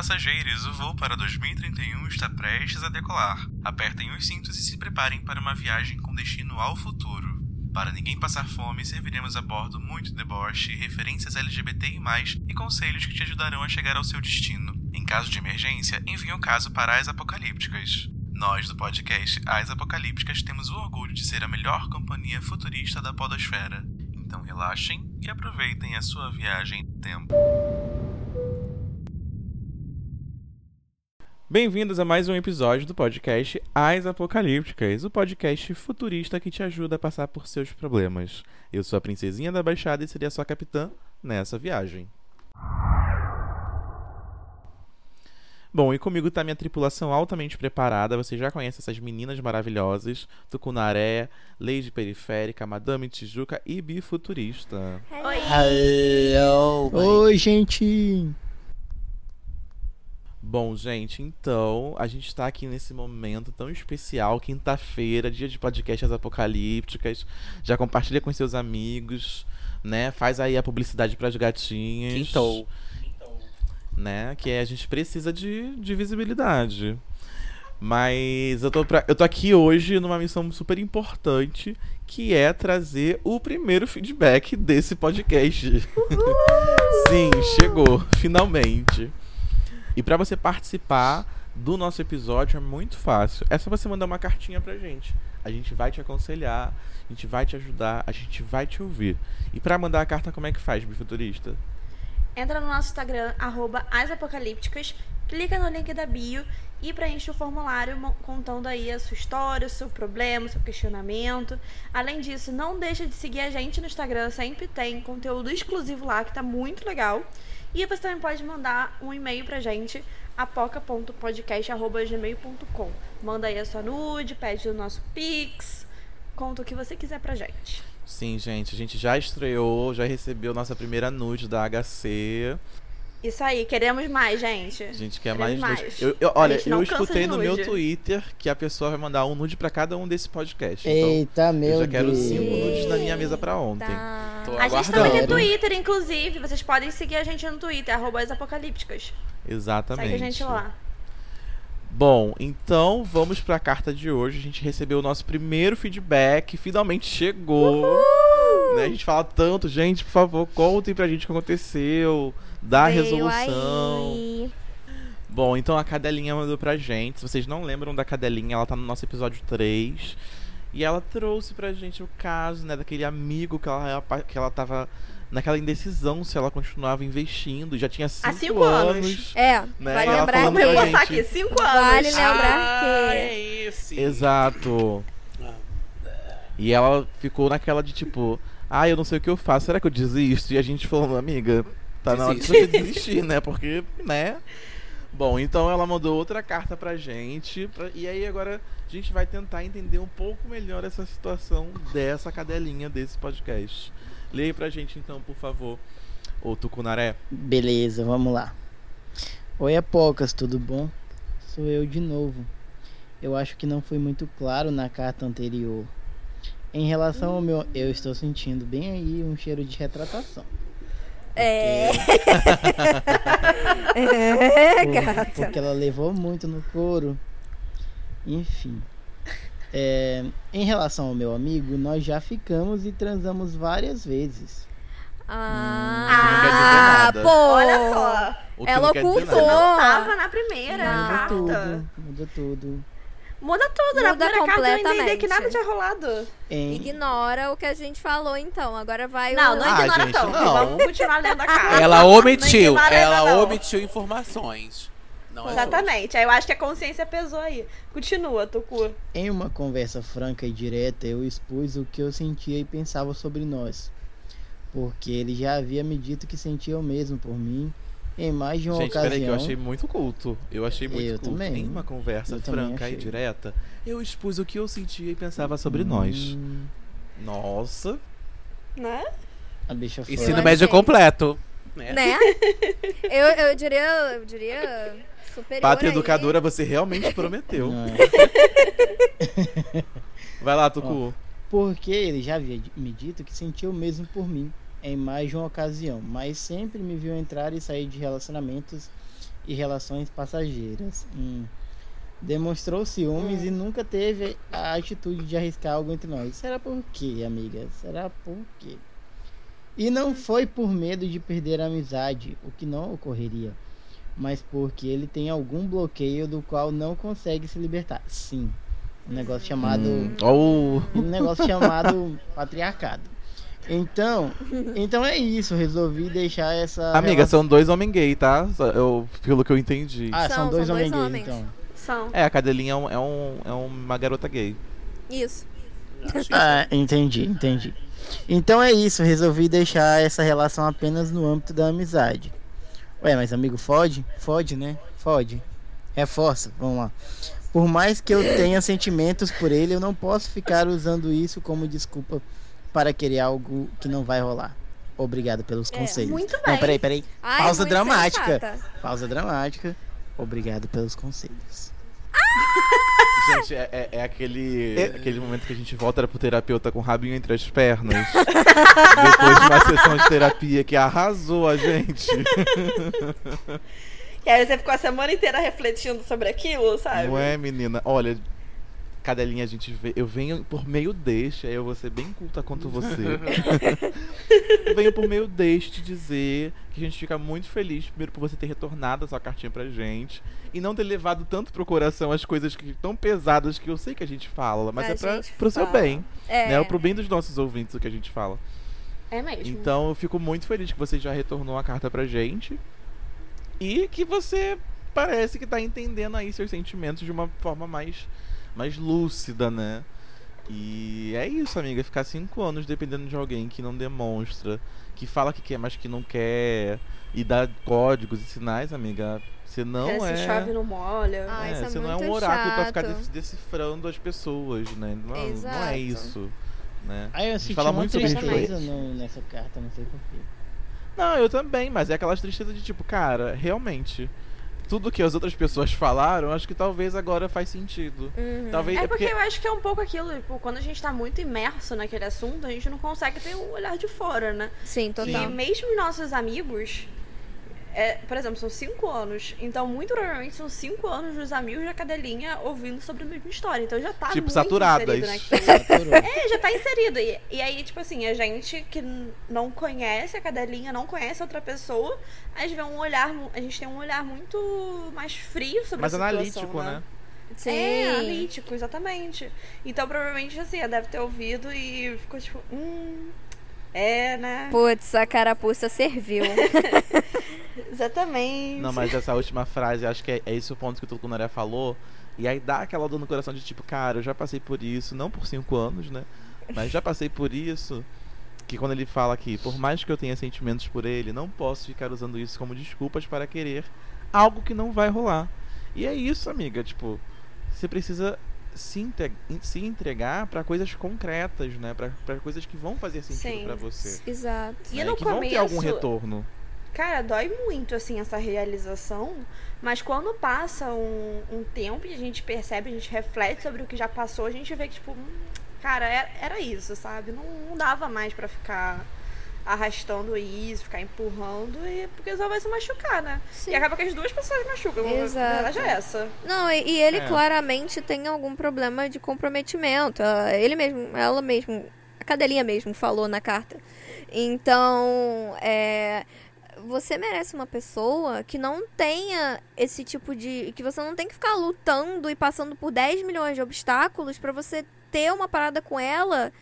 passageiros, o voo para 2031 está prestes a decolar. Apertem os cintos e se preparem para uma viagem com destino ao futuro. Para ninguém passar fome, serviremos a bordo muito deboche, referências LGBTI+, e conselhos que te ajudarão a chegar ao seu destino. Em caso de emergência, envie um caso para as apocalípticas. Nós, do podcast As Apocalípticas, temos o orgulho de ser a melhor companhia futurista da podosfera. Então relaxem e aproveitem a sua viagem no tempo. Bem-vindos a mais um episódio do podcast As Apocalípticas, o podcast futurista que te ajuda a passar por seus problemas. Eu sou a princesinha da Baixada e seria sua capitã nessa viagem. Bom, e comigo está minha tripulação altamente preparada. Você já conhece essas meninas maravilhosas: Tucunaré, Lady Periférica, Madame Tijuca e Bifuturista. Oi. Hello. Oi, gente. Bom, gente, então a gente está aqui nesse momento tão especial, quinta-feira, dia de podcasts apocalípticas. Já compartilha com seus amigos, né? Faz aí a publicidade para as gatinhas. Quintou. Né? Que a gente precisa de, de visibilidade. Mas eu tô, pra, eu tô aqui hoje numa missão super importante, que é trazer o primeiro feedback desse podcast. Sim, chegou, finalmente. E para você participar do nosso episódio é muito fácil. É só você mandar uma cartinha pra gente. A gente vai te aconselhar, a gente vai te ajudar, a gente vai te ouvir. E para mandar a carta, como é que faz, bifuturista? Entra no nosso Instagram, arroba asapocalípticas, clica no link da bio e preenche o formulário contando aí a sua história, o seu problema, o seu questionamento. Além disso, não deixa de seguir a gente no Instagram, sempre tem conteúdo exclusivo lá que tá muito legal. E você também pode mandar um e-mail pra gente, apoca.podcast.gmail.com. Manda aí a sua nude, pede o nosso Pix, conta o que você quiser pra gente. Sim, gente, a gente já estreou, já recebeu nossa primeira nude da HC. Isso aí, queremos mais, gente. A gente quer Queremos mais, mais. nude. Eu, eu- olha, eu escutei no meu. Twitter que a pessoa vai mandar um nude pra cada um desse podcast. Então, Eita, meu eu já quero Deus. cinco nudes na minha mesa pra ontem. Tô A gente também Aguardando. Twitter, inclusive. Vocês podem seguir a gente no Twitter, arroba as apocalípticas. Exatamente. Segue a gente lá. Bom, então vamos para a carta de hoje. A gente recebeu o nosso primeiro feedback, finalmente chegou. Né? A gente fala tanto, gente, por favor, contem pra gente o que aconteceu, dá a resolução. aí. Bom, então a cadelinha mandou pra gente. Se vocês não lembram da cadelinha, ela tá no nosso episódio 3. E ela trouxe pra gente o caso, né, daquele amigo que ela, que ela tava naquela indecisão se ela continuava investindo. Já tinha cinco, cinco anos. anos. É, Né, vale lembrar que. reforçar gente. aqui, cinco anos. Vale lembrar Ah, que. é esse. Exato. E ela ficou naquela de tipo, ah, eu não sei o que eu faço, será que eu desisto? E a gente falando, amiga, tá na hora de você Desiste. desistir, né? Porque, né? Bom, então ela mandou outra carta pra gente. pra- E aí agora a gente vai tentar entender um pouco melhor essa situação dessa cadelinha desse podcast. Leia pra gente então, por favor. Ô Tucunaré. Beleza, vamos lá. Oi, Apocas, tudo bom? Sou eu de novo. Eu acho que não fui muito claro na carta anterior. Em relação ao meu. Eu estou sentindo bem aí um cheiro de retratação. É. é, Por- gata. Porque ela levou muito no couro. Enfim. É, em relação ao meu amigo, nós já ficamos e transamos várias vezes. Ah, dizer nada. pô. Olha só. Ela ocultou. Não tava na primeira. Muda carta. tudo, muda tudo. Muda tudo. na Muda primeira carta eu entendi completamente. que nada tinha rolado. Em, Ignora o que a gente falou, então. Agora vai Não, o... não Ah, ignora gente, tanto. não. Vamos continuar lendo a carta. Ela omitiu, ela não. omitiu informações. Não é Exatamente. Aí eu acho que a consciência pesou aí. Continua, Tucu. Em uma conversa franca e direta, eu expus o que eu sentia e pensava sobre nós. Porque ele já havia me dito que sentia o mesmo por mim em mais de uma Gente, ocasião. peraí, que eu achei muito culto. Eu achei muito Eu culto. também. Em uma conversa Eu franca e direta, eu expus o que eu sentia e pensava sobre nós. Hum, Nossa. Né? A bicha foi. Ensino médio completo. Né? Né? eu, eu diria... Eu diria... Superior Pátria aí. educadora, você realmente prometeu. Vai lá, Tucu. Porque ele já havia me dito que sentia o mesmo por mim em mais de uma ocasião, mas sempre me viu entrar e sair de relacionamentos e relações passageiras. Hum. Demonstrou ciúmes e nunca teve a atitude de arriscar algo entre nós. Será por quê, amiga? Será por quê? E não foi por medo de perder a amizade, o que não ocorreria, mas porque ele tem algum bloqueio do qual não consegue se libertar. Sim, um negócio chamado Hum, ou um negócio chamado patriarcado. Então, então é isso, resolvi deixar essa Amiga, relação- são dois homens gay, tá? Eu, pelo que eu entendi. Ah, são, São- dois são homens dois gays, homens. então. São. É, a cadelinha é, um, é, um- é uma garota gay. Isso. Ah, entendi, entendi. Então é isso, resolvi deixar essa relação apenas no âmbito da amizade. Ué, mas amigo, fode? Fode, né? Fode. Reforça, vamos lá. Por mais que eu tenha sentimentos por ele, eu não posso ficar usando isso como desculpa para querer algo que não vai rolar. Obrigado pelos É, conselhos. muito Não, bem. peraí, peraí. Ai, Pausa dramática. sensata. Pausa dramática. Obrigado pelos conselhos. Gente, é, é- é aquele, aquele momento que a gente volta pro terapeuta com o rabinho entre as pernas. depois de uma sessão de terapia que arrasou a gente. E aí você ficou a semana inteira refletindo sobre aquilo, sabe? Não é, menina? Olha, cadelinha, a gente vê. Eu venho por meio deste, aí eu vou ser bem culta quanto você. eu venho por meio deste te dizer que a gente fica muito feliz, primeiro, por você ter retornado a sua cartinha pra gente. E não ter levado tanto pro coração as coisas que tão pesadas que eu sei que a gente fala, mas A é pra, pro seu fala. bem. É. Né? Pro bem dos nossos ouvintes o que a gente fala. É mesmo. Então eu fico muito feliz que você já retornou a carta pra gente. E que você parece que tá entendendo aí seus sentimentos de uma forma mais, mais lúcida, né? E é isso, amiga. Ficar cinco anos dependendo de alguém que não demonstra, que fala que quer, mas que não quer, e dá códigos e sinais, amiga. Você não é. Se chove não molha. Ah, é, isso é você não é um oráculo pra ficar chato. dec- decifrando as pessoas, né? Não, não é isso. Né? Aí eu A gente senti fala uma muito sobre tristeza no- nessa carta, não sei porquê. Não, eu também, mas é aquela tristeza de tipo, cara, realmente, tudo que as outras pessoas falaram, acho que talvez agora faz sentido. Uhum. Talvez É porque eu acho que é um pouco aquilo, tipo, quando a gente tá muito imerso naquele assunto, a gente não consegue ter um olhar de fora, né? Sim, total. E mesmo nossos amigos, é, por exemplo, são cinco anos. Então, muito provavelmente são cinco anos dos amigos da cadelinha ouvindo sobre a mesma história. Então já tá Tipo, muito saturadas. inserido naquilo. Saturou. É, já tá inserido. E, e aí, tipo assim, a gente que não conhece a cadelinha, não conhece outra pessoa, a gente vê um olhar, a gente tem um olhar muito mais frio sobre mais a situação, analítico, né? Sim. É, analítico, exatamente. Então, provavelmente, assim, ela deve ter ouvido e ficou tipo, hum, é, né? Putz, a carapuça serviu. Exatamente. Não, mas essa última frase, acho que é, é esse o ponto que o Tucunaré falou. E aí dá aquela dor no coração de tipo, cara, eu já passei por isso, não por cinco anos, né? Mas já passei por isso. Que quando ele fala que, por mais que eu tenha sentimentos por ele, não posso ficar usando isso como desculpas para querer algo que não vai rolar. E é isso, amiga. Tipo, você precisa se, inte- se entregar para coisas concretas, né? Pra pra coisas que vão fazer sentido Sim. pra você. Exato. E né? no que vão ter algum começo- retorno. Cara, dói muito, assim, essa realização. Mas quando passa um, um tempo e a gente percebe, a gente reflete sobre o que já passou, a gente vê que, tipo, hum, cara, era, era isso, sabe? Não, não dava mais pra ficar arrastando isso, ficar empurrando, e, porque só vai se machucar, né? Sim. E acaba que as duas pessoas machucam. Exato. A verdade é essa. Não, e, e ele É. claramente tem algum problema de comprometimento. Ah, Ele mesmo, ela mesmo, a cadelinha mesmo falou na carta. Então, é, você merece uma pessoa que não tenha esse tipo de. que você não tem que ficar lutando e passando por 10 milhões de obstáculos pra você ter uma parada com ela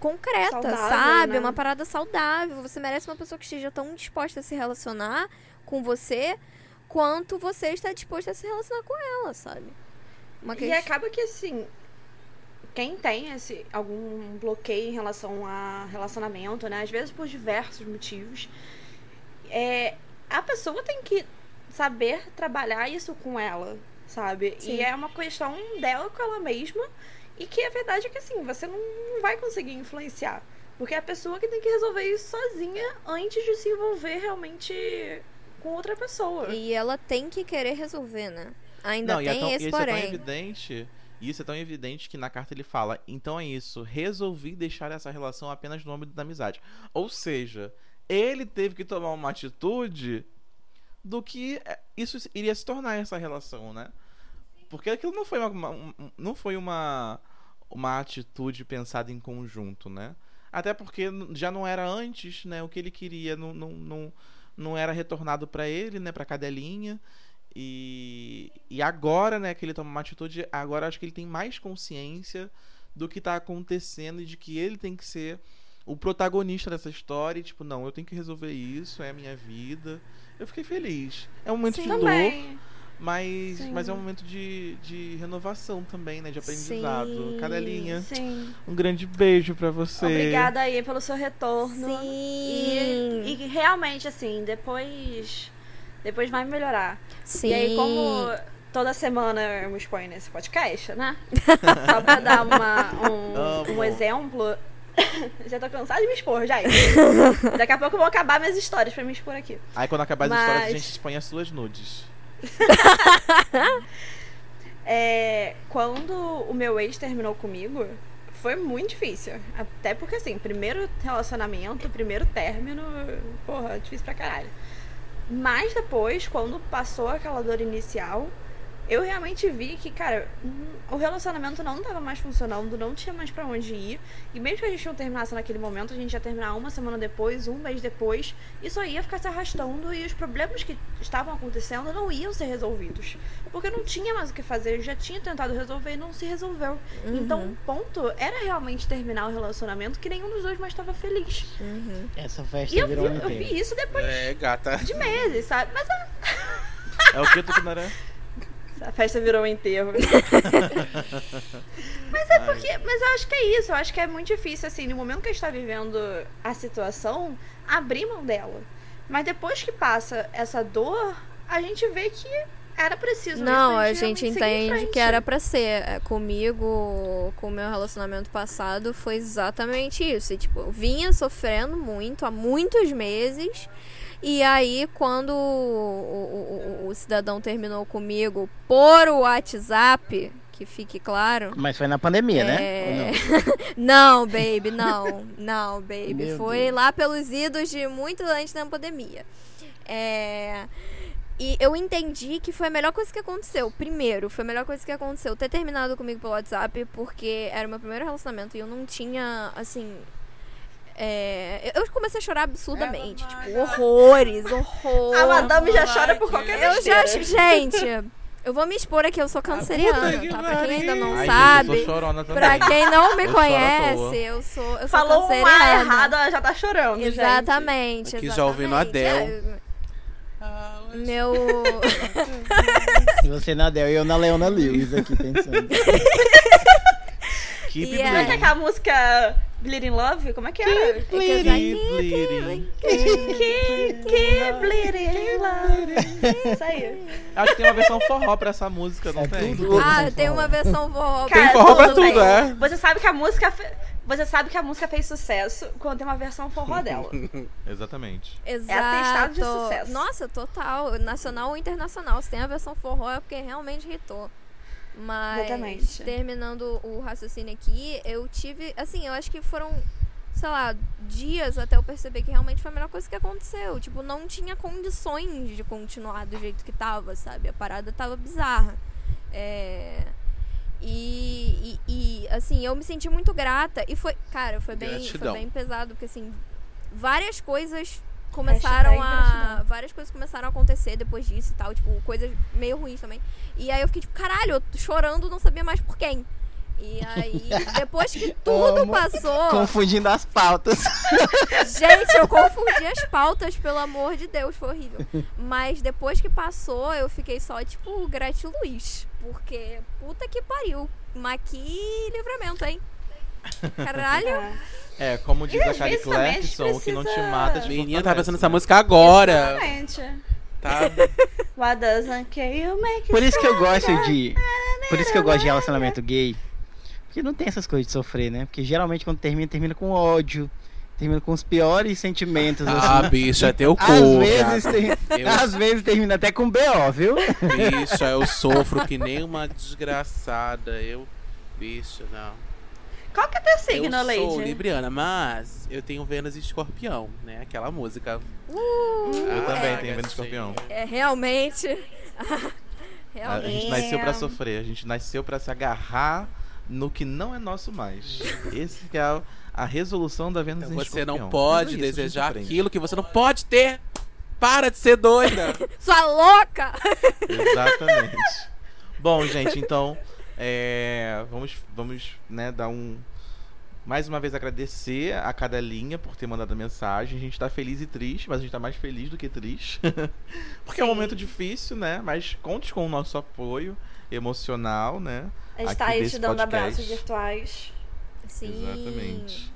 concreta, Saudável, sabe? né? Uma parada saudável. Você merece uma pessoa que esteja tão disposta a se relacionar com você quanto você está disposto a se relacionar com ela, sabe? Uma E questão. acaba que assim, quem tem esse algum bloqueio em relação a relacionamento, né? Às vezes por diversos motivos, é, a pessoa tem que saber trabalhar isso com ela, sabe? Sim. E é uma questão dela com ela mesma. E que a verdade é que assim, você não não vai conseguir influenciar. Porque é a pessoa que tem que resolver isso sozinha antes de se envolver realmente com outra pessoa. E ela tem que querer resolver, né? Ainda Não, e, é tem tão, e esse isso é tão porém. evidente. E isso é tão evidente que na carta ele fala: então é isso, resolvi deixar essa relação apenas no âmbito da amizade. Ou seja, ele teve que tomar uma atitude do que é, isso iria se tornar essa relação, né? Porque aquilo não foi uma, uma- um- não foi uma, uma atitude pensada em conjunto, né? Até porque já não era antes, né? O que ele queria não, não, não, não era retornado pra ele, né? Pra cadelinha. E, e agora, né, que ele toma uma atitude, agora acho que ele tem mais consciência do que tá acontecendo e de que ele tem que ser o protagonista dessa história. E, tipo, não, eu tenho que resolver isso, é a minha vida. Eu fiquei feliz. É um momento Sim. de dor, Também. Mas, Sim. mas é um momento de, de renovação também, né? De aprendizado. Sim. Cadelinha, Sim. um grande beijo pra você. Obrigada aí pelo seu retorno. Sim. E, e realmente, assim, depois. Depois vai melhorar. Sim. E aí, como toda semana eu me exponho nesse podcast, né? Só pra dar uma, um, um exemplo. já tô cansada de me expor, já. Daqui a pouco eu vou acabar minhas histórias pra me expor aqui. Aí quando acabar as Mas- histórias, a gente expõe as suas nudes. É, quando o meu ex terminou comigo, foi muito difícil. Até porque, assim, primeiro relacionamento, primeiro término, porra, difícil pra caralho. Mas depois, quando passou aquela dor inicial, eu realmente vi que, cara, o relacionamento não tava mais funcionando, não tinha mais pra onde ir. E mesmo que a gente não terminasse naquele momento, a gente ia terminar uma semana depois, um mês depois, e só ia ficar se arrastando e os problemas que estavam acontecendo não iam ser resolvidos. Porque não tinha mais o que fazer, eu já tinha tentado resolver e não se resolveu. Então, o ponto era realmente terminar o relacionamento que nenhum dos dois mais estava feliz. Uhum. Essa festa E eu vi, virou um eu vi isso depois É, gata. de meses, sabe? Mas a, É o que tu que não era? A festa virou um enterro. mas é porque. Mas eu acho que é isso. Eu acho que é muito difícil, assim, no momento que a gente tá vivendo a situação, abrir mão dela. Mas depois que passa essa dor, a gente vê que era preciso. Não, mesmo a gente entende que era pra ser. É, Comigo, com o meu relacionamento passado, foi exatamente isso. E, tipo, eu vinha sofrendo muito há muitos meses. E aí, quando o, o- o- o cidadão terminou comigo por WhatsApp, que fique claro. Mas foi na pandemia, né? É. Ou Não, baby, não. Não, baby. Meu Foi Deus. lá pelos idos de muito antes da pandemia. É. E eu entendi que foi a melhor coisa que aconteceu. Primeiro, foi a melhor coisa que aconteceu ter terminado comigo pelo WhatsApp, porque era o meu primeiro relacionamento e eu não tinha, assim. É, Eu comecei a chorar absurdamente. Tipo, horrores, horrores. A madame já chora por qualquer Eu já. besteira. Gente, eu vou me expor aqui, eu sou canceriana, que tá? Pra quem ainda não Ai, sabe. gente, eu sou chorona também. Pra quem não me Eu conhece, eu sou, eu sou Falou canceriana. errado, ela já tá chorando. gente. Exatamente. Aqui já ouvindo a. Adele. É, Meu. Se você na Del e eu na Leona Lewis aqui pensando. Keep E Como é que é aquela música Bleeding Love? Como é que era? Keep bleeding. Keep, keep bleeding love. Isso aí. Acho que tem uma versão forró pra essa música, não É tem? tudo. Ah, tem uma versão forró. Cara, forró pra tudo tudo, tem. é. Você sabe que a música. fe- Você sabe que a música fez sucesso quando tem uma versão forró dela. Exatamente. Exato. atestado de sucesso. Nossa, total. Nacional ou internacional. Se tem a versão forró é porque realmente hitou. Mas, Exatamente. terminando o raciocínio aqui, eu tive. Assim, eu acho que foram, sei lá, dias até eu perceber que realmente foi a melhor coisa que aconteceu. Tipo, não tinha condições de continuar do jeito que tava, sabe? A parada tava bizarra. É. E, e, e, assim, eu me senti muito grata. E foi, cara, foi bem, foi bem pesado, porque assim, várias coisas começaram a. Várias coisas começaram a acontecer depois disso e tal, tipo, coisas meio ruins também. E aí eu fiquei tipo, caralho, eu tô chorando, não sabia mais por quem. E aí, depois que tudo Amo. passou. Confundindo as pautas. Gente, eu confundi as pautas, pelo amor de Deus, foi horrível. Mas depois que passou, eu fiquei só, tipo, gratiluz. Porque, puta que pariu. Mas que livramento, hein? Caralho. É, como diz E a gente Clarkson, o que não te precisa- mata te Menina, tá pensando nessa música agora. Exatamente. Tá? What doesn't kill you make Por isso que eu gosto de. Por isso que eu gosto de relacionamento gay. Porque não tem essas coisas de sofrer, né? Porque geralmente quando termina, termina com ódio. Termina com os piores sentimentos, Ah, assim. bicho, é teu cu. Às vezes, tem- Eu- às vezes termina até com BO, viu? Bicho, eu sofro que nem uma desgraçada. Eu. Bicho, não. Qual que é teu Eu signo, sou Lady? libriana, mas eu tenho Vênus e Escorpião, né? Aquela música. Eu também tenho Vênus Escorpião. É realmente. A realmente. gente nasceu pra sofrer, a gente nasceu pra se agarrar no que não é nosso mais. Esse que é a, a resolução da Vênus Então em você Escorpião. não pode é isso, a desejar aquilo que você não pode ter. Para de ser doida. Sua louca! Exatamente. Bom, gente, então é, vamos, vamos né, dar um. Mais uma vez agradecer a cada linha por ter mandado a mensagem. A gente tá feliz e triste, mas a gente tá mais feliz do que triste. Porque é um Sim. momento difícil, né? Mas conte com o nosso apoio emocional, né? A gente aqui tá aí te dando podcast. abraços virtuais. Sim. Exatamente.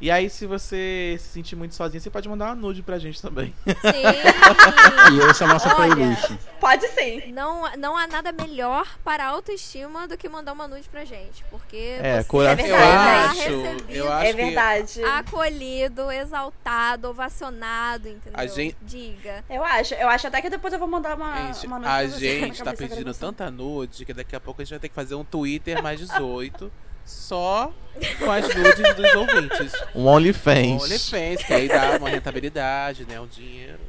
E aí, se você se sentir muito sozinho, você pode mandar uma nude pra gente também. Sim. E ouça a nossa Olha. playlist. Pode sim. Não, não há nada melhor para a autoestima do que mandar uma nude pra gente. Porque É, você coração. Eu verdade, acho, recebido, eu acho é que verdade. acolhido, exaltado, ovacionado, entendeu? A gente- Diga. Eu acho. Eu acho até que depois eu vou mandar uma, Gente, uma noite a gente tá pedindo gravação. tanta nude que daqui a pouco a gente vai ter que fazer um Twitter mais 18 só com as nudes dos ouvintes. Um OnlyFans. OnlyFans, que aí dá uma rentabilidade, né? Um dinheiro.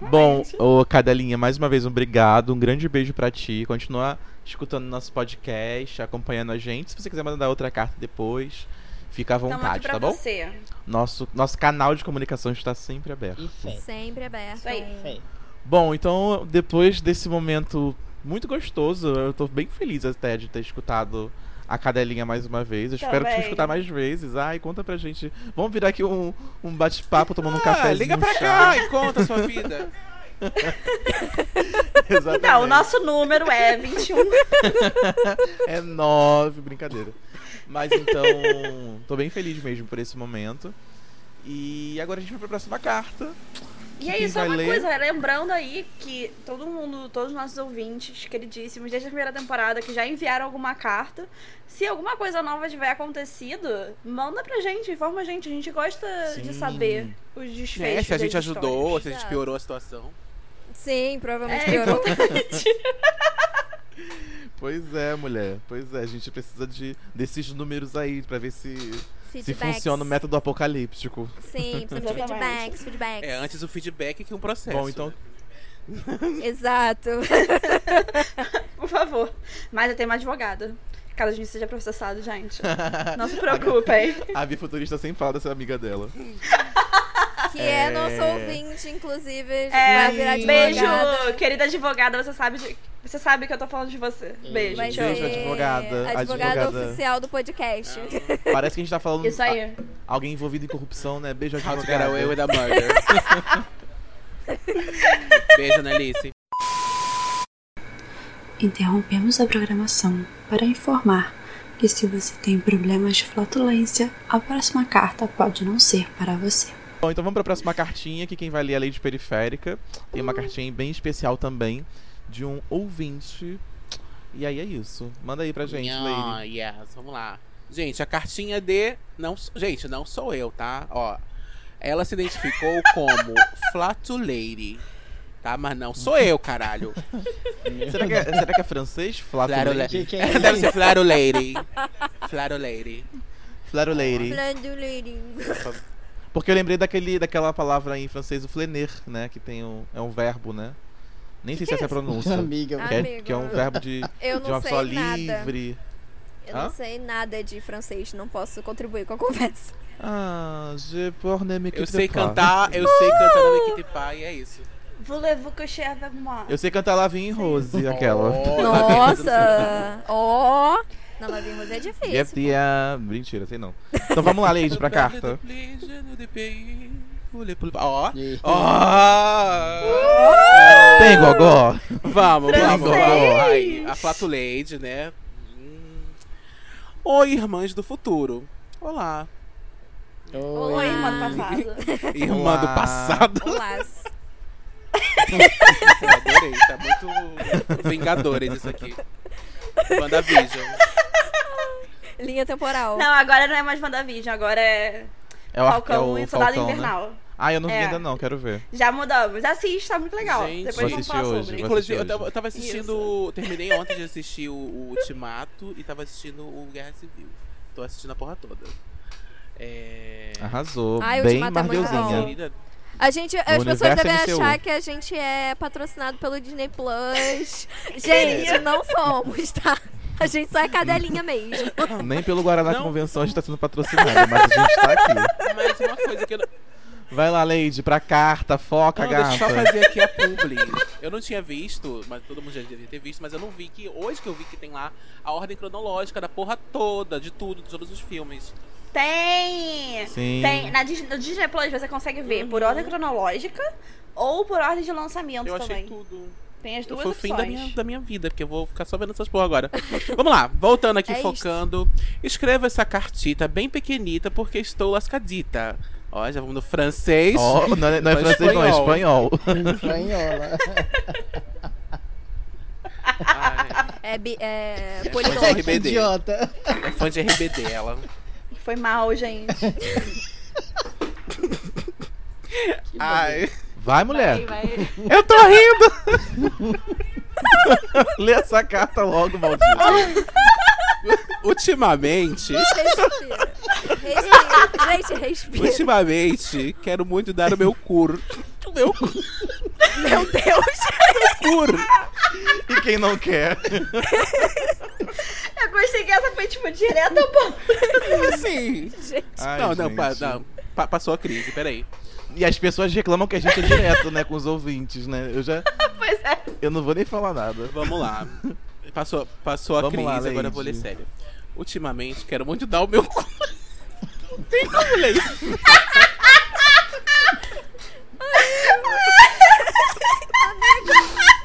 Bom, ô Cadelinha, mais uma vez, um obrigado. Um grande beijo pra ti. Continua escutando nosso podcast, acompanhando a gente. Se você quiser mandar outra carta depois, fica à aqui vontade, tá bom? você. Nosso, nosso canal de comunicação está sempre aberto. Sempre aberto. Isso aí. Bom, então, depois desse momento muito gostoso, eu tô bem feliz até de ter escutado a Cadelinha mais uma vez. Eu espero te Também. escutar mais vezes. Ai, conta pra gente. Vamos virar aqui um, um bate-papo tomando um Ah, cafezinho. liga pra um chá. cá e conta a sua vida. Exatamente. Então, o nosso número é 21. É nove, brincadeira. Mas então, tô bem feliz mesmo por esse momento. E agora a gente vai pra próxima carta. E Quem aí, só vai uma ler? coisa, lembrando aí que todo mundo, todos os nossos ouvintes, queridíssimos, desde a primeira temporada, que já enviaram alguma carta, se alguma coisa nova tiver acontecido, manda pra gente, informa a gente. A gente gosta de Sim. saber os desfechos. É, se a gente ajudou, histórias. se a gente Exato. piorou a situação. Sim, provavelmente É, piorou. Pois é, mulher. Pois é, a gente precisa de desses números aí pra ver se, se Feedbacks. funciona o método apocalíptico. Sim, precisa de feedbacks, feedbacks. É antes o feedback que um processo. Bom, então, né? Exato. Por favor. Mas eu tenho uma advogada. Caso a gente seja processado, gente. Não se preocupem. a bifuturista sempre fala dessa amiga dela. Que é, É. nosso ouvinte, inclusive. É, beijo, querida advogada. Você sabe, de- você sabe que eu tô falando de você. Beijo, te ser amo. Beijo, advogada. advogada. Advogada. oficial do podcast. Parece que a gente tá falando Isso aí. a- alguém envolvido em corrupção, né? Beijo, How to get away with advogada. a murder. Beijo, Annalise. Interrompemos a programação para informar que se você tem problemas de flatulência, a próxima carta pode não ser para você. Bom, então vamos pra próxima cartinha, que quem vai ler é a lei de periférica. Tem uma cartinha bem especial também, de um ouvinte. E aí é isso. Manda aí pra gente, Lady. Ah, yes, vamos lá. Gente, a cartinha de. Não, gente, não sou eu, tá? Ó. Ela se identificou como Flatulady. Tá? Mas não sou eu, caralho. Será que, é, será que é francês? Flatulady. Flatulady. Que que é Deve ser Flatulady. Flatulady. Flatulady. Flanduleirinho. Porque eu lembrei daquele, daquela palavra em francês, o flener, né? Que tem um, é um verbo, né? Nem sei se essa é a pronúncia. Amiga, Que é, Amigo. que é um verbo de, Eu de não uma pessoa nada. livre. Eu Hã? não sei nada de francês, não posso contribuir com a conversa. Ah, je pour ne me Eu sei cantar, eu sei cantar no Equipe Pai e é isso. Voulez-vous coucher avec moi? Eu sei cantar Lavin Rose, aquela. Oh, Nossa! Ó! Não, mas Rose é difícil. Yep, yeah. Mentira, sei não. Então vamos lá, Lady, pra carta. Ó. Ó. Tem gogó? Vamos, vamos, vamos. A Flatulade, né? Hum. Oi, irmãs do futuro. Olá. Oi. Oi, Olá. mano passado. Irmã Olá. do passado. Olá. Eu adorei, tá muito Vingadores isso aqui. WandaVision. Linha temporal. Não, agora não é mais WandaVision, agora é É o, Falcão é o e Soldado Falcão, né? Invernal. Ah, eu não vi É. ainda não, quero ver. Já mudamos. Assiste, tá muito legal. Gente, Depois vamos falar hoje, sobre. Inclusive, eu tava, eu tava assistindo. Terminei ontem de assistir o, o Ultimato e tava assistindo o Guerra Civil. Tô assistindo a porra toda. É. Arrasou. Ai, o Bem Ultimato é muito Marvelzinha. A gente, as No pessoas universo devem MCU. achar que a gente é patrocinado pelo Disney Plus. gente, não somos, tá? A gente só é cadelinha mesmo. Nem pelo Guaraná Não. Convenção a gente tá sendo patrocinado, mas a gente tá aqui. Mas uma coisa que eu não. Vai lá, Lady, pra carta, foca, Não, deixa eu gata. só fazer aqui a publi. Eu não tinha visto, mas todo mundo já devia ter visto, mas eu não vi que. Hoje que eu vi que tem lá a ordem cronológica da porra toda, de tudo, de todos os filmes. Tem! Sim. Tem. Na Disney, no Disney Plus você consegue ver por ordem cronológica ou por ordem de lançamento Eu achei também. tudo. Tem as duas Foi o fim da minha, da minha vida, porque eu vou ficar só vendo essas porra agora. Vamos lá, voltando aqui, É focando. Escreva essa cartita bem pequenita, porque estou lascadita. Ó, já vamos no francês. Ó, não é, não é francês, não, é espanhol. Espanhola. É, é É, RBD. Idiota. é fã de RBD, ela. Foi mal, gente. Ai, Vai, mulher. Vai, vai. eu tô rindo! Lê essa carta logo, maldito. Ultimamente, Respira. Respira. Gente, respira. ultimamente, quero muito dar o meu cur. O meu cu. Meu Deus! cur. E quem não quer? Eu gostei que essa foi, tipo, direto ao ponto. Assim. Ai, não, não, gente. pa- não. Pa- passou a crise, peraí. E as pessoas reclamam que a gente é direto, né, com os ouvintes, né? Eu já. Pois é. Eu não vou nem falar nada. Vamos lá. Passou, passou a Vamos crise, lá, agora eu vou ler sério. Ultimamente, quero muito dar o meu cu. Não tem como ler isso.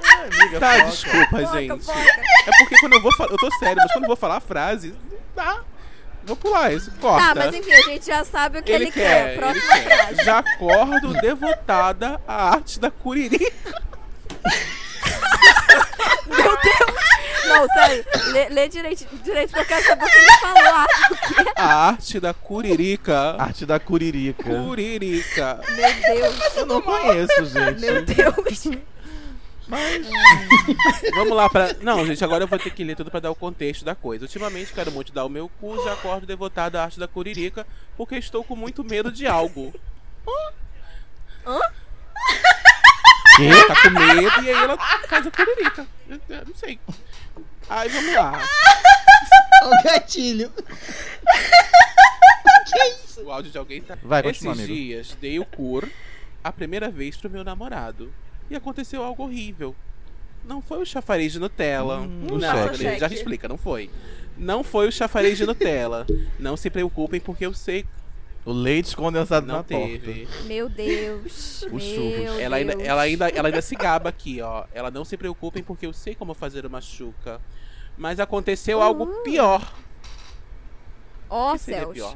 Ai, amiga, Tá, foca. desculpa, Foca, gente. foca. É porque quando eu vou falar. Eu tô sério, mas quando eu vou falar a frase. Vou pular isso. Corta. Tá, mas enfim, a gente já sabe o que ele, ele quer, ele Próxima quer. frase. Já acordo devotada à arte da curiri. Meu Deus! Não, sério, lê, lê direito, direito, porque eu quero saber o que ele falou. Ah, A arte da curirica. Arte da curirica. Curirica. Meu Deus, Eu não conheço, gente. meu Deus. Mas. Vamos lá pra. Não, gente, agora eu vou ter que ler tudo pra dar o contexto da coisa. Ultimamente quero muito dar o meu cu, já acordo devotada à arte da curirica, porque estou com muito medo de algo. Quê? Ela tá com medo e aí ela faz a curirica. Eu- eu Não sei. Aí vamos lá. O gatilho. O áudio de alguém tá. Vai, Esses continua, amigo. dias dei o cur a primeira vez pro meu namorado. E aconteceu algo horrível. Não foi o chafariz de Nutella. Hum, não, o cheque. já explica, não foi. Não foi o chafariz de Nutella. Não se preocupem, porque eu sei O leite condensado não na teve. Meu Deus. Os meu churros. Ela ainda, ela, ainda, ela ainda se gaba aqui, ó. Ela não se preocupem, porque eu sei como fazer uma chuca. Mas aconteceu algo pior. Ó O seria céus. pior?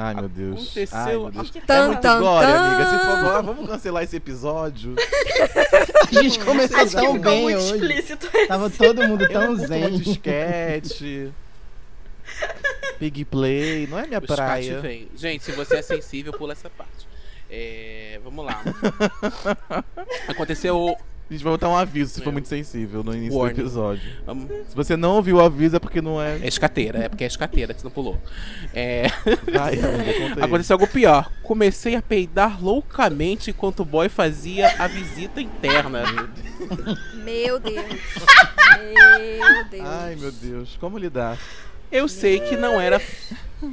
Ai, meu Deus. Aconteceu- Ai, meu Deus. É Tan, muito tan, glória, tan. amiga. Se for glória, vamos cancelar esse episódio. A gente começou Acho tão bem muito hoje. explícito. Tava todo mundo Eu tão curto zen. muito sketch. Pig play, não é minha O Scat praia. vem. Gente, se você é sensível, pula essa parte. É, vamos lá. Aconteceu. A gente vai botar um aviso se for muito sensível no início Warning. do episódio. Se você não ouviu o aviso é porque não é. É escateira, é porque é escateira que você não pulou. É, Vai, amiga, aconteceu algo pior. Comecei a peidar loucamente enquanto o boy fazia a visita interna. Meu Deus. Meu Deus. Ai, meu Deus. Como lidar? Eu sei que não era.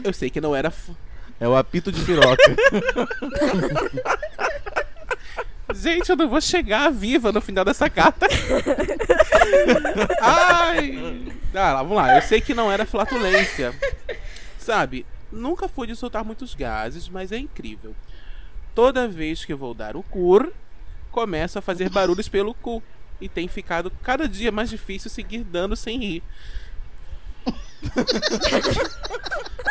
Eu sei que não era. É o apito de piroca. Gente, eu não vou chegar viva no final dessa carta. Ai! Ah, vamos lá. Eu sei que não era flatulência. Sabe, nunca fui de soltar muitos gases, mas é incrível. Toda vez que vou dar o cur, começo a fazer barulhos pelo cu. E tem ficado cada dia mais difícil seguir dando sem rir.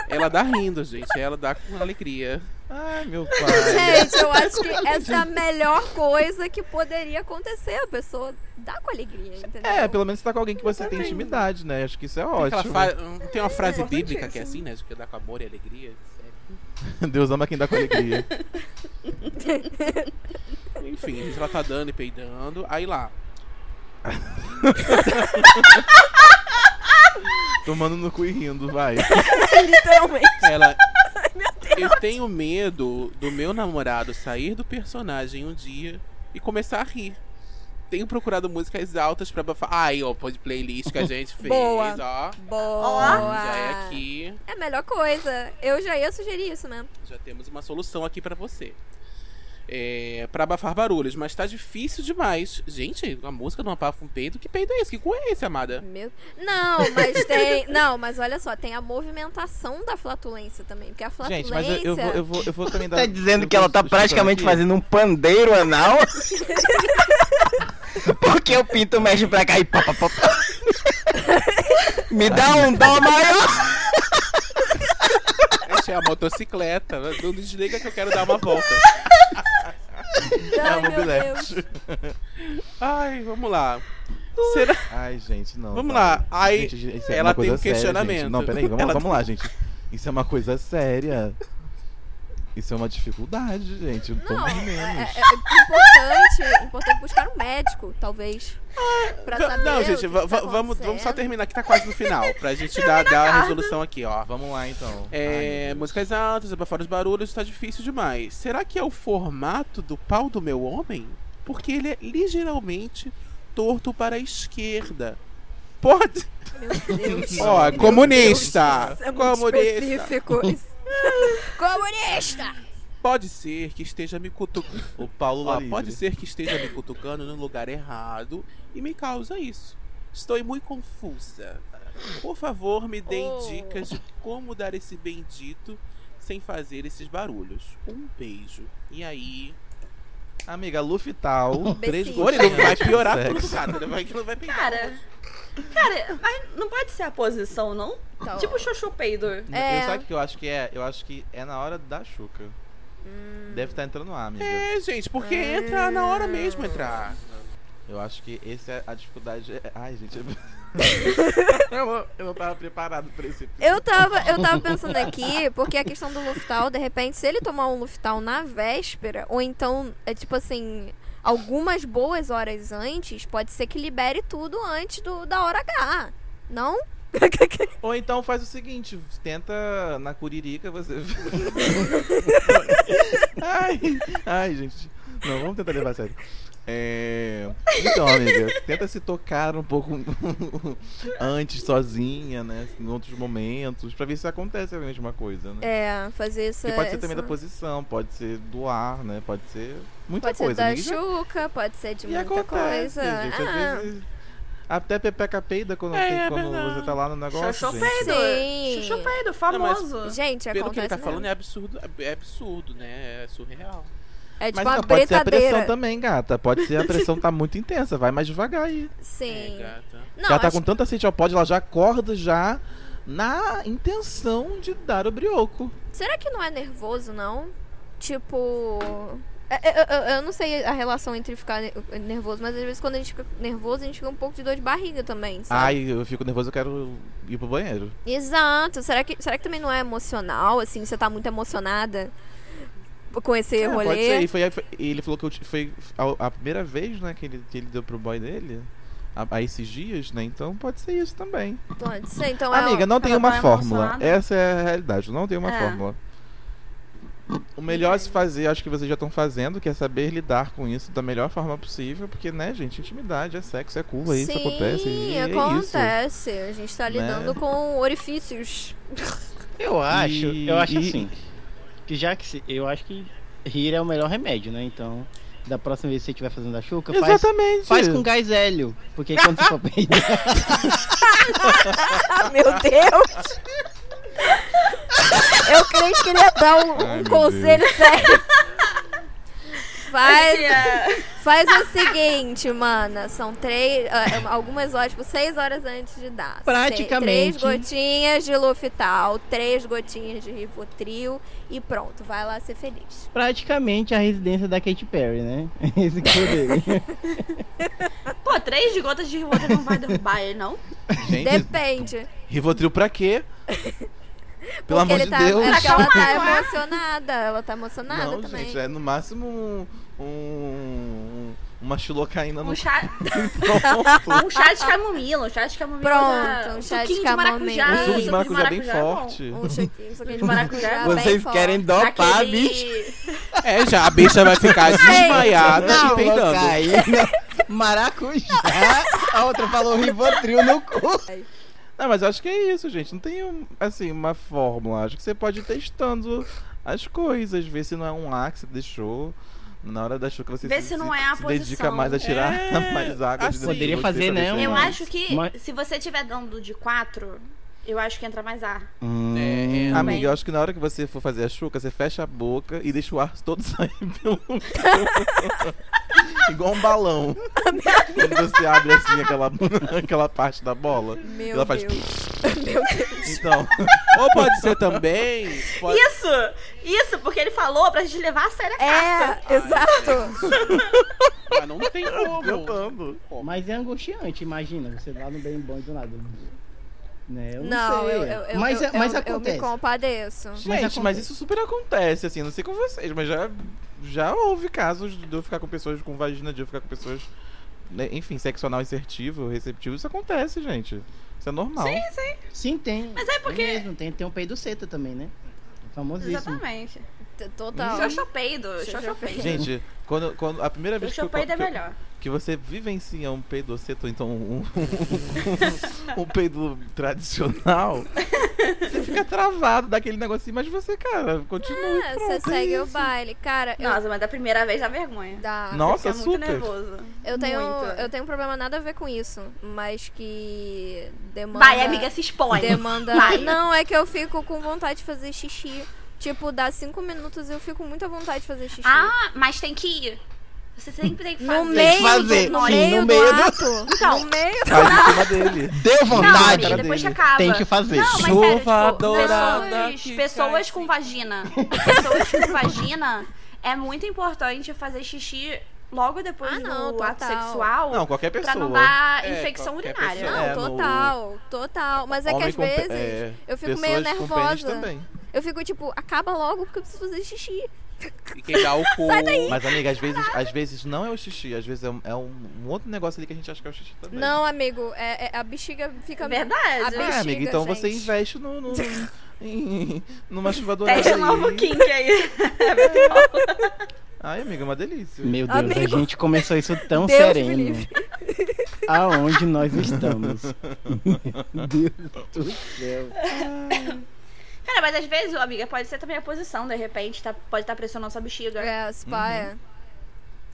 Ela dá rindo, gente. Ela dá com alegria. Ai, meu pai. Gente, eu acho que essa é a melhor coisa que poderia acontecer. A pessoa dá com alegria, entendeu? É, pelo menos você tá com alguém que você tem intimidade, né? Acho que isso é Tem, ótimo. fra- tem uma frase importantíssimo. bíblica que é assim, né? De que dá com amor e alegria. Sério. Deus ama quem dá com alegria. Enfim, a gente ela tá dando e peidando. Aí lá. Tomando no cu e rindo, vai. Literalmente. Ela. Eu tenho medo do meu namorado sair do personagem um dia e começar a rir. Tenho procurado músicas altas pra abafar. Aí, ó, pode playlist que a gente fez, Boa. ó. Boa. Já é aqui. É a melhor coisa. Eu já ia sugerir isso mesmo. Já temos uma solução aqui pra você. É, pra abafar barulhos, mas tá difícil demais. Gente, a música não abafa um peido. Que peido é esse? Que cu é esse, amada? Meu... Não, mas tem. Não, mas olha só, tem a movimentação da flatulência também. Porque a flatulência. Gente, mas eu, eu vou, eu, vou, eu vou também dar. Tá dizendo eu que ela tá praticamente aqui. fazendo um pandeiro anal? Porque o pinto mexe pra cá e pá, pá, pá, pá. Me dá um dó maior. É a motocicleta. Não desliga que eu quero dar uma volta. É Ai, a meu mobilete. Deus. Ai, vamos lá. Será? Ai, gente, não. Vamos lá. Aí, Gente, isso é ela uma tem um séria, questionamento. gente. Não, peraí, vamos, Ela vamos tem- lá, gente. Isso é uma coisa séria. Isso é uma dificuldade, gente. Eu tô Não, é, menos. é- é importante, importante buscar um médico, talvez. Pra Va- saber Não, gente, tá vamos, vamos só terminar que tá quase no final. Pra gente dar, dar a resolução aqui, ó. Vamos lá, então. Ai, É, meu Deus. músicas altas, abafar os barulhos, tá difícil demais. Será que é o formato do pau do meu homem? Porque ele é ligeiramente torto para a esquerda. Pode. Meu Deus. Ó, Meu comunista. Deus, isso é muito Comunista. específico. Comunista! Pode ser que esteja me cutucando. O Paulo Livre. pode ser que esteja me cutucando no lugar errado e me causa isso. Estou muito confusa. Por favor, me deem Oh. dicas de como dar esse bendito sem fazer esses barulhos. Um beijo. E aí? Amiga, Lufital. três. Olha, não vai piorar tudo, cara. Não vai, não vai pegar. Cara, cara, mas não pode ser a posição, não? Tá, Tipo chuchu peido. É. Eu sabe o que eu acho que é? Eu acho que é na hora da chuca. Hum. Deve estar entrando ar, amiga. É, gente, porque entra na hora mesmo entrar. Eu acho que essa é a dificuldade. é- Ai, gente. Eu, não- eu não tava preparado pra esse Eu tava, eu tava pensando aqui, porque a questão do Luftal, de repente, se ele tomar um Luftal na véspera, ou então, é tipo assim, algumas boas horas antes, pode ser que libere tudo antes do, da hora H. Não? Ou então faz o seguinte, tenta na curirica você. ai, ai, gente. Não, vamos tentar levar a sério. É... Então, amiga, tenta se tocar um pouco antes, sozinha, né? Em outros momentos, pra ver se acontece a mesma coisa, né? É, fazer essa. Porque pode ser também da essa- posição, pode ser do ar, né? Pode ser muita Pode ser coisa. da ninguém já- chuca, pode ser de E muita acontece, coisa. gente. Ah, Às vezes. Até pepeca peida quando, É, tem- é quando verdade. você tá lá no negócio. Chuchu peido. Sim. Chuchu peido, mas- famoso. gente, Pelo que ele tá mesmo. falando, é absurdo. É absurdo, né? É surreal. É tipo Mas uma não, pode ser a pressão também, gata. Pode ser a pressão tá muito intensa. Vai mais devagar aí. Sim. É, gata. Não, já tá com tanta sede ao pódio, ela já acorda já na intenção de dar o brioco. Será que não é nervoso, não? Tipo. é- é- Eu, eu não sei a relação entre ficar ne- nervoso, mas às vezes quando a gente fica nervoso, a gente fica um pouco de dor de barriga também, sabe? Ai, eu fico nervoso, eu quero ir pro banheiro. Exato. Será que, será que também não é emocional, assim? Você tá muito emocionada com esse É, rolê? pode ser. E foi, foi- e ele falou que eu foi a, a primeira vez, né, que ele, que ele deu pro boy dele. A, a esses dias, né? Então pode ser isso também. Pode ser. Então é Amiga, não tem uma fórmula. Essa é a realidade. Não tem uma É. fórmula. O melhor a se fazer, acho que vocês já estão fazendo, que é saber lidar com isso da melhor forma possível, porque, né, gente, intimidade é sexo, é curva, isso Sim, acontece. E é isso. acontece. A gente tá lidando Né? com orifícios. Eu acho, E- eu acho e- assim. Que já que se, eu acho que rir é o melhor remédio, né? Então, da próxima vez que você estiver fazendo a chuca, faz, Exatamente. faz com gás hélio. Porque quando você for peidar, meu Deus! Eu creio que queria dar um, Ai, um conselho sério. Faz, É, faz o seguinte, mana. São três. ah, algumas horas, tipo, seis horas antes de dar. Praticamente. Três gotinhas de Lufital, três gotinhas de Rivotril e pronto, vai lá ser feliz. praticamente a residência da Katy Perry, né? Esse que é o dele. Pô, três de gotas de Rivotril não vai derrubar ele, não? Gente, Depende. Rivotril pra quê? Pelo Porque amor ele de tá, Deus. É ela tá emocionada. Ela tá emocionada Não, também. gente, é no máximo um, um- uma xilocaína no Um chá, pronto. um chá de camomila, um chá de camomila. Pronto, um chá de suquinho de maracujá. camomila. O suco de maracujá é bem maracujá bom. forte. Um suquinho, de maracujá. bem Vocês querem dopar a bicha. Aquele... É, já a bicha vai ficar desmaiada Não, e peidando. cocaína, maracujá. A outra falou Rivotril no cu. Não, mas eu acho que é isso, gente. Não tem, um, assim, uma fórmula. Acho que você pode ir testando as coisas, ver se não é um A que você deixou. Na hora da chuca você Vê se, se não é a se dedica posição. mais a tirar É, mais água de assim. Poderia fazer, né, é Eu mais. acho que Mas- se você estiver dando de 4, eu acho que entra mais ar. Hum, É, é. Amiga, eu acho que na hora que você for fazer a chuca, você fecha a boca e deixa o ar todo sair pelo Igual um balão. Quando você abre assim aquela, aquela parte da bola. Meu ela faz. Deus. Meu Deus. Então, Ou pode ser também. pode- Isso! Isso, porque ele falou pra gente levar a sério a carta. É, exato. Mas não tem como. Mas é angustiante, imagina, você lá no bem bom do nada. Né? Eu não, Não, sei. eu, eu, eu, mas, eu, mas eu, acontece. eu me compadeço. Gente, mas, acontece. isso super acontece, assim, não sei com vocês, mas já, já houve casos de eu ficar com pessoas com vagina, de eu ficar com pessoas, né, enfim, sexo anal insertivo, receptivo, isso acontece, gente. Isso é normal. Sim, sim. Sim, tem. Mas é porque- mesmo, tem, tem um peido seta também, né? Famosíssimo. Exatamente. Total. Xoxo peido, xoxo Xoxo peido. Gente, quando, quando a primeira vez que, eu, é melhor. que você vivencia um peidoceto, então um, um peido tradicional, você fica travado daquele negocinho, mas você, cara, continua. É, pronto, você é segue o baile. Cara, eu, Nossa, mas da primeira vez dá vergonha. dá. Nossa, Fica muito super. nervoso. Eu tenho, Muito. eu tenho um problema nada a ver com isso, mas que demanda. Vai, amiga, se expõe. Demanda. Vai. Não, é que eu fico com vontade de fazer xixi. Tipo, dá cinco minutos e eu fico com muita vontade de fazer xixi. Ah, mas tem que ir. Você sempre tem que fazer. no meio, fazer. do, no Sim, meio no do meio do- ato. Então. No meio Faz em cima dele. Deu Não, vontade, amiga, depois que dele. acaba. tem que fazer. Não, mas sério, Chuva tipo, dourada pessoas, que pessoas com assim. vagina. Pessoas com vagina é muito importante fazer xixi logo depois Ah, não, do ato total. sexual. Não, qualquer Pra pessoa. não dar É, infecção urinária. pessoa. Não, É, no- total, total. Mas é que às vezes é, eu fico meio pessoas com pênis nervosa. também. Eu fico tipo, acaba logo porque eu preciso fazer xixi. E quem dá o cu. Mas, amiga, às vezes, às vezes não é o xixi, às vezes é, um, é um- outro negócio ali que a gente acha que é o xixi também. Não, amigo, é, é- a bexiga fica. Verdade. A É, bexiga, amiga, então você gente. investe no, no, em, numa chuva dourada Teste novo aí. kink aí. Ai, amiga, é uma delícia. Meu Deus, a Amigo. gente começou isso tão Deus sereno. Aonde nós estamos? Meu Deus do céu. Cara, mas às vezes, amiga, pode ser também a posição, de repente, tá, pode estar pressionando sua bexiga. É, se pá, Uhum. é.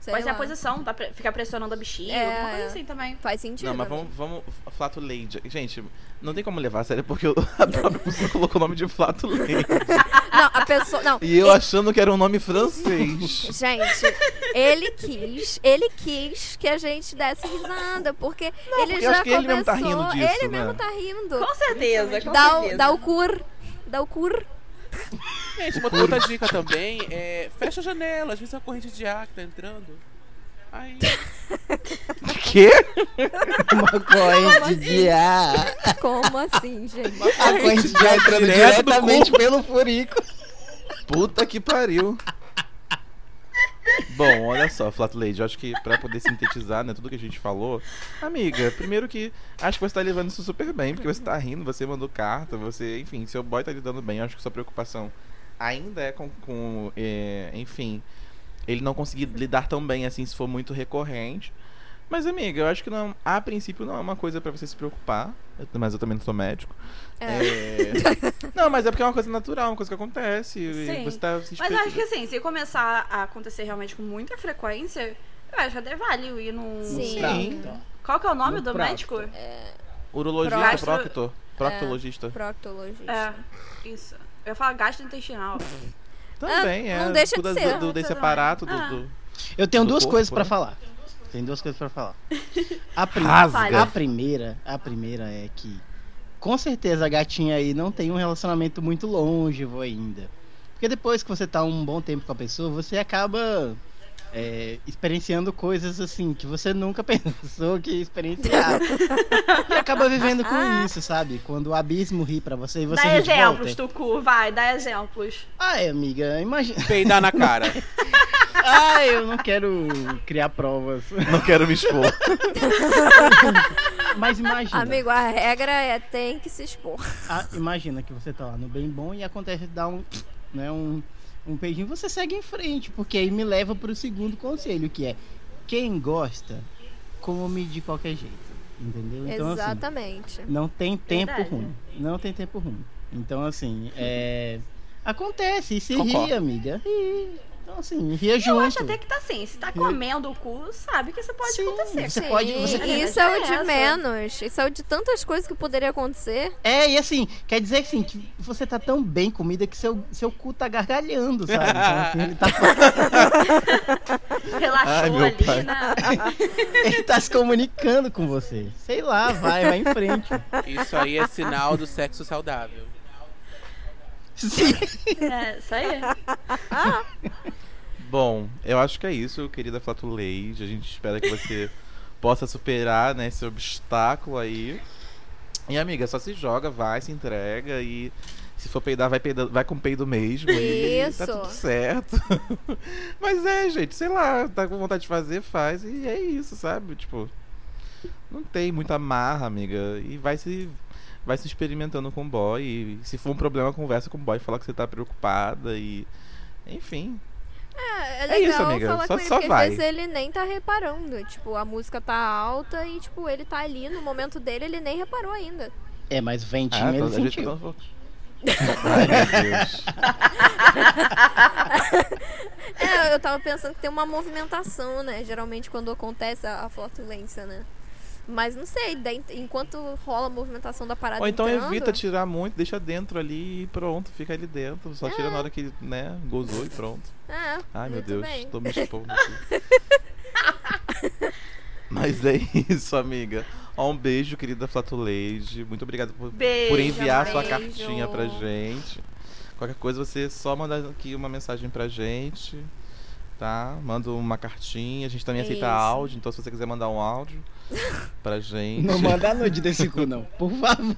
Sei pode ser a posição, tá, ficar pressionando a bexiga, É, alguma coisa assim também. Faz sentido. Não, mas vamos, vamos flato lady. Gente, não tem como levar a sério porque eu- a própria pessoa colocou o nome de flato lady. Não, a pessoa. Não. E eu achando que era um nome francês. Gente, ele quis, ele quis que a gente desse risada, porque ele porque eu já acho que ele começou, mesmo tá rindo disso, ele né? mesmo tá rindo. Com certeza, com Dá o, certeza. dá o cur, dá o cur. Gente, uma outra dica também é fecha a janela, às vezes é a corrente de ar que tá entrando. Aí. Quê? Uma corrente de ar. Como assim, gente? A corrente de ar entrando diretamente pelo furico. Puta que pariu. Bom, olha só, Flat Lady, acho que pra poder sintetizar, né, tudo que a gente falou, amiga, primeiro que acho que você tá levando isso super bem, porque você tá rindo, você mandou carta, você, enfim, seu boy tá lidando bem, acho que sua preocupação ainda é com, com é, enfim, ele não conseguir lidar tão bem assim se for muito recorrente. Mas, amiga, eu acho que não, a princípio não é uma coisa pra você se preocupar, mas eu também não sou médico. É. Não, mas é porque é uma coisa natural, uma coisa que acontece. e Sim. Você tá se Mas eu acho que assim, se começar a acontecer realmente com muita frequência, eu acho que até vale ir num. Sim. Sim. Qual que é o nome No do prato. médico? Urologista, Gastro- proctor. Proctologista. Proctologista. É, isso. Eu ia falar gastrointestinal. Também, Ah, é. não deixa de ser. do, do- desse aparato do. Ah. do- Eu tenho Do duas corpo, coisas pra né? falar. Tem duas coisas pra falar. A, prim- a primeira, a primeira é que com certeza a gatinha aí não tem um relacionamento muito longevo ainda. Porque depois que você tá um bom tempo com a pessoa, você acaba é, experienciando coisas assim que você nunca pensou que ia experienciar. e acaba vivendo com isso, sabe? Quando o abismo ri pra você e você Dá ri de exemplos, volta. Tucu, vai, dá exemplos. Ai, amiga, imagina. Peidar na cara. Ai, eu não quero criar provas. Não quero me expor. Mas imagina. Amigo, a regra é tem que se expor. Ah, imagina que você tá lá no bem bom e acontece de dar um, né, um, um beijinho, você segue em frente, porque aí me leva pro segundo conselho, que é quem gosta, come de qualquer jeito. Entendeu? Então, assim, Exatamente. não tem tempo Verdade. ruim. Não tem tempo ruim. Então, assim, é. Acontece, e se Concordo. ri, amiga. Ri. Então, assim, ria junto. Eu acho até que tá assim, se tá comendo o cu, sabe que isso pode Sim, acontecer. você Sim, pode- você- Isso é o de menos. Isso é o de tantas coisas que poderia acontecer. É, e assim, quer dizer assim, que você tá tão bem comida que seu, seu cu tá gargalhando, sabe? Então, assim, ele, tá, Relaxou Ai, meu ali, pai. né? ele tá se comunicando com você. Sei lá, vai, vai em frente. Isso aí é sinal do sexo saudável. Sim. É, isso aí. Bom, eu acho que é isso, querida Flatuleide. A gente espera que você possa superar né, esse obstáculo aí. E amiga, só se joga, vai, se entrega e se for peidar, vai, peidar, vai com peido mesmo. E Isso. tá tudo certo. Mas é, gente, sei lá, tá com vontade de fazer, faz. E é isso, sabe? Tipo, não tem muita marra, amiga. E vai se. Vai se experimentando com o boy. E se for um problema, conversa com o boy, fala que você tá preocupada e. Enfim, É, é É legal isso, amiga. falar Só- com ele, só porque vai. às vezes ele nem tá reparando. Tipo, a música tá alta e, tipo, ele tá ali no momento dele, ele nem reparou ainda. É, mas ventinho Ah, ele gente sentiu. tá Ai, meu Deus. É, eu tava pensando que tem uma movimentação, né? Geralmente quando acontece a, a flatulência, né? Mas não sei, daí, enquanto rola a movimentação da parada Ou então entrando, evita tirar muito, deixa dentro ali e pronto, fica ali dentro. Só tira na hora que, né, gozou e pronto. É, Ai, meu Deus, bem. tô me expondo aqui. Mas é isso, amiga. Ó, um beijo, querida Flatuleide. Muito obrigado por, Beijo, por enviar amor. sua Beijo. cartinha pra gente. Qualquer coisa, você só manda aqui uma mensagem pra gente. Tá? Manda uma cartinha. A gente também aceita Isso. áudio, então se você quiser mandar um áudio pra gente. Não manda nude desse cu, não. Por favor.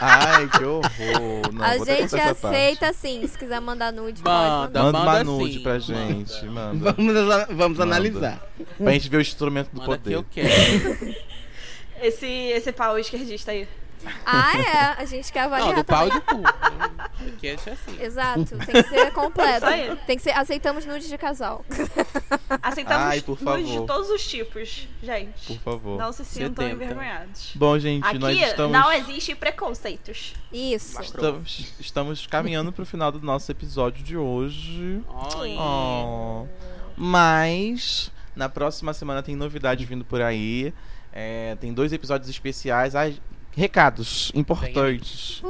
Ai, que horror. Não, a gente aceita sim, se quiser mandar nude, Manda. pode. Manda nude sim, pra gente, manda. Vamos, vamos Manda. analisar. Pra gente ver o instrumento do Manda que eu poder. quero. Esse, esse pau esquerdista aí. Ah, é, a gente quer avaliar Não, do pau e do cu. Aqui é assim. Exato, tem que ser completo. Isso aí. Tem que ser, aceitamos nudes de casal. Aceitamos Ai, por nudes de todos os tipos, gente. Por favor. Não se sintam Sedenta. envergonhados. Bom, gente, Aqui nós estamos, não existe preconceitos. Isso. estamos, estamos caminhando pro final do nosso episódio de hoje. Ai. Oh. Mas na próxima semana tem novidade vindo por aí. É, tem dois episódios especiais. Ai, recados importantes.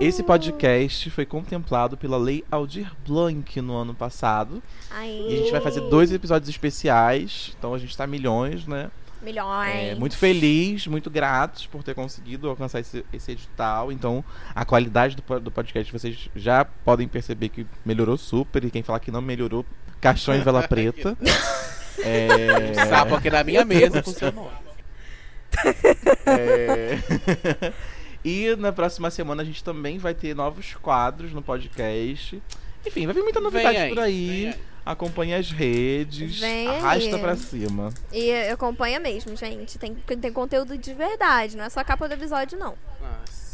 Esse podcast foi contemplado pela Lei Aldir Blanc no ano passado. Aí, E a gente vai fazer dois episódios especiais. Então a gente tá milhões, né? milhões. É, muito feliz, muito gratos por ter conseguido alcançar esse, esse edital. Então, a qualidade do, do podcast vocês já podem perceber que melhorou super. E quem falar que não melhorou, caixão em vela preta. É, Sapo aqui na minha mesa funcionou. é. e na próxima semana a gente também vai ter novos quadros no podcast. Enfim, vai vir muita novidade aí, por aí. Acompanhe as redes. Vem arrasta aí. pra cima. E acompanha mesmo, gente. Tem, tem conteúdo de verdade, não é só a capa do episódio, não.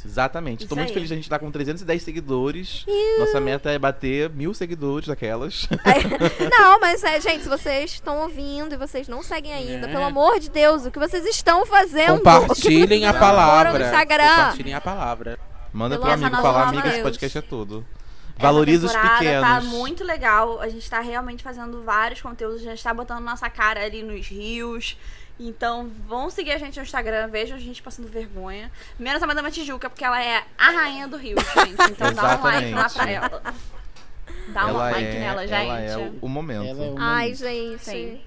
Nossa. Exatamente. Tô Isso muito feliz de a gente estar com 310 seguidores. Nossa meta é bater mil seguidores daquelas. Aí- não, mas é, gente, se vocês estão ouvindo e vocês não seguem ainda, É. pelo amor de Deus, o que vocês estão fazendo? Compartilhem a palavra. Compartilhem a palavra. Manda Pelo pro amigo falar, Deus. amiga, esse podcast é tudo. Valoriza os temporada pequenos. Tá muito legal. A gente tá realmente fazendo vários conteúdos. A gente tá botando nossa cara ali nos rios. Então, vão seguir a gente no Instagram. Vejam a gente passando vergonha. Menos a Madame Tijuca, porque ela é a rainha do rio, gente. Então, dá um like lá pra ela. Dá um ela like é, nela, gente. Ela é o, o momento. É o Ai, momento. gente. Sim.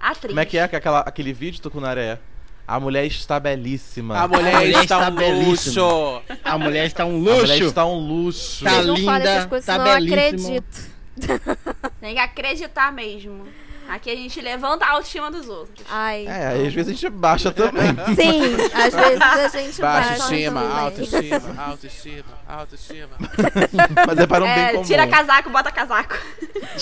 Atriz. Como é que é aquela, aquele vídeo, Tucunaré? A mulher está belíssima. A mulher, A mulher está, está um belíssima. luxo. A mulher está um A mulher luxo. está um luxo. Tá não linda, essas coisas, tá senão eu belíssima. acredito. Tem que acreditar mesmo. Aqui a gente levanta a autoestima dos outros. Ai. É, aí às vezes a gente baixa também. Sim, às vezes a gente Baixa baixa estima, também. autoestima, autoestima, autoestima. Mas é para um bem É, comum. tira casaco, bota casaco.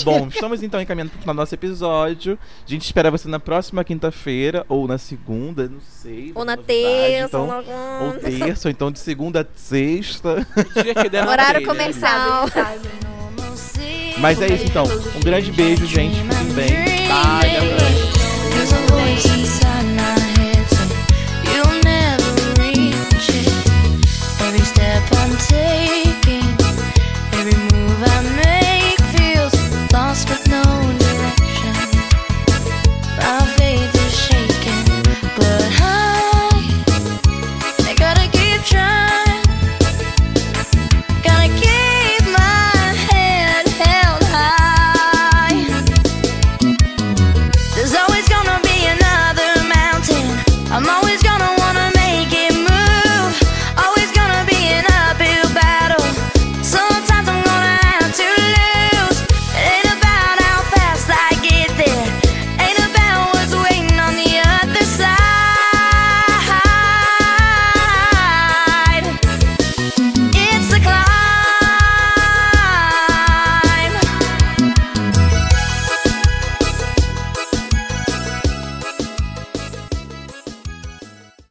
Bom, estamos então encaminhando para o final do nosso episódio. A gente espera você na próxima quinta-feira, ou na segunda, não sei. Ou na novidade, terça, então, ou na... ou terça, ou então de segunda a sexta. O dia que der na Horário telha. comercial. Mas é isso então. Um grande beijo, gente. Fiquem bem. take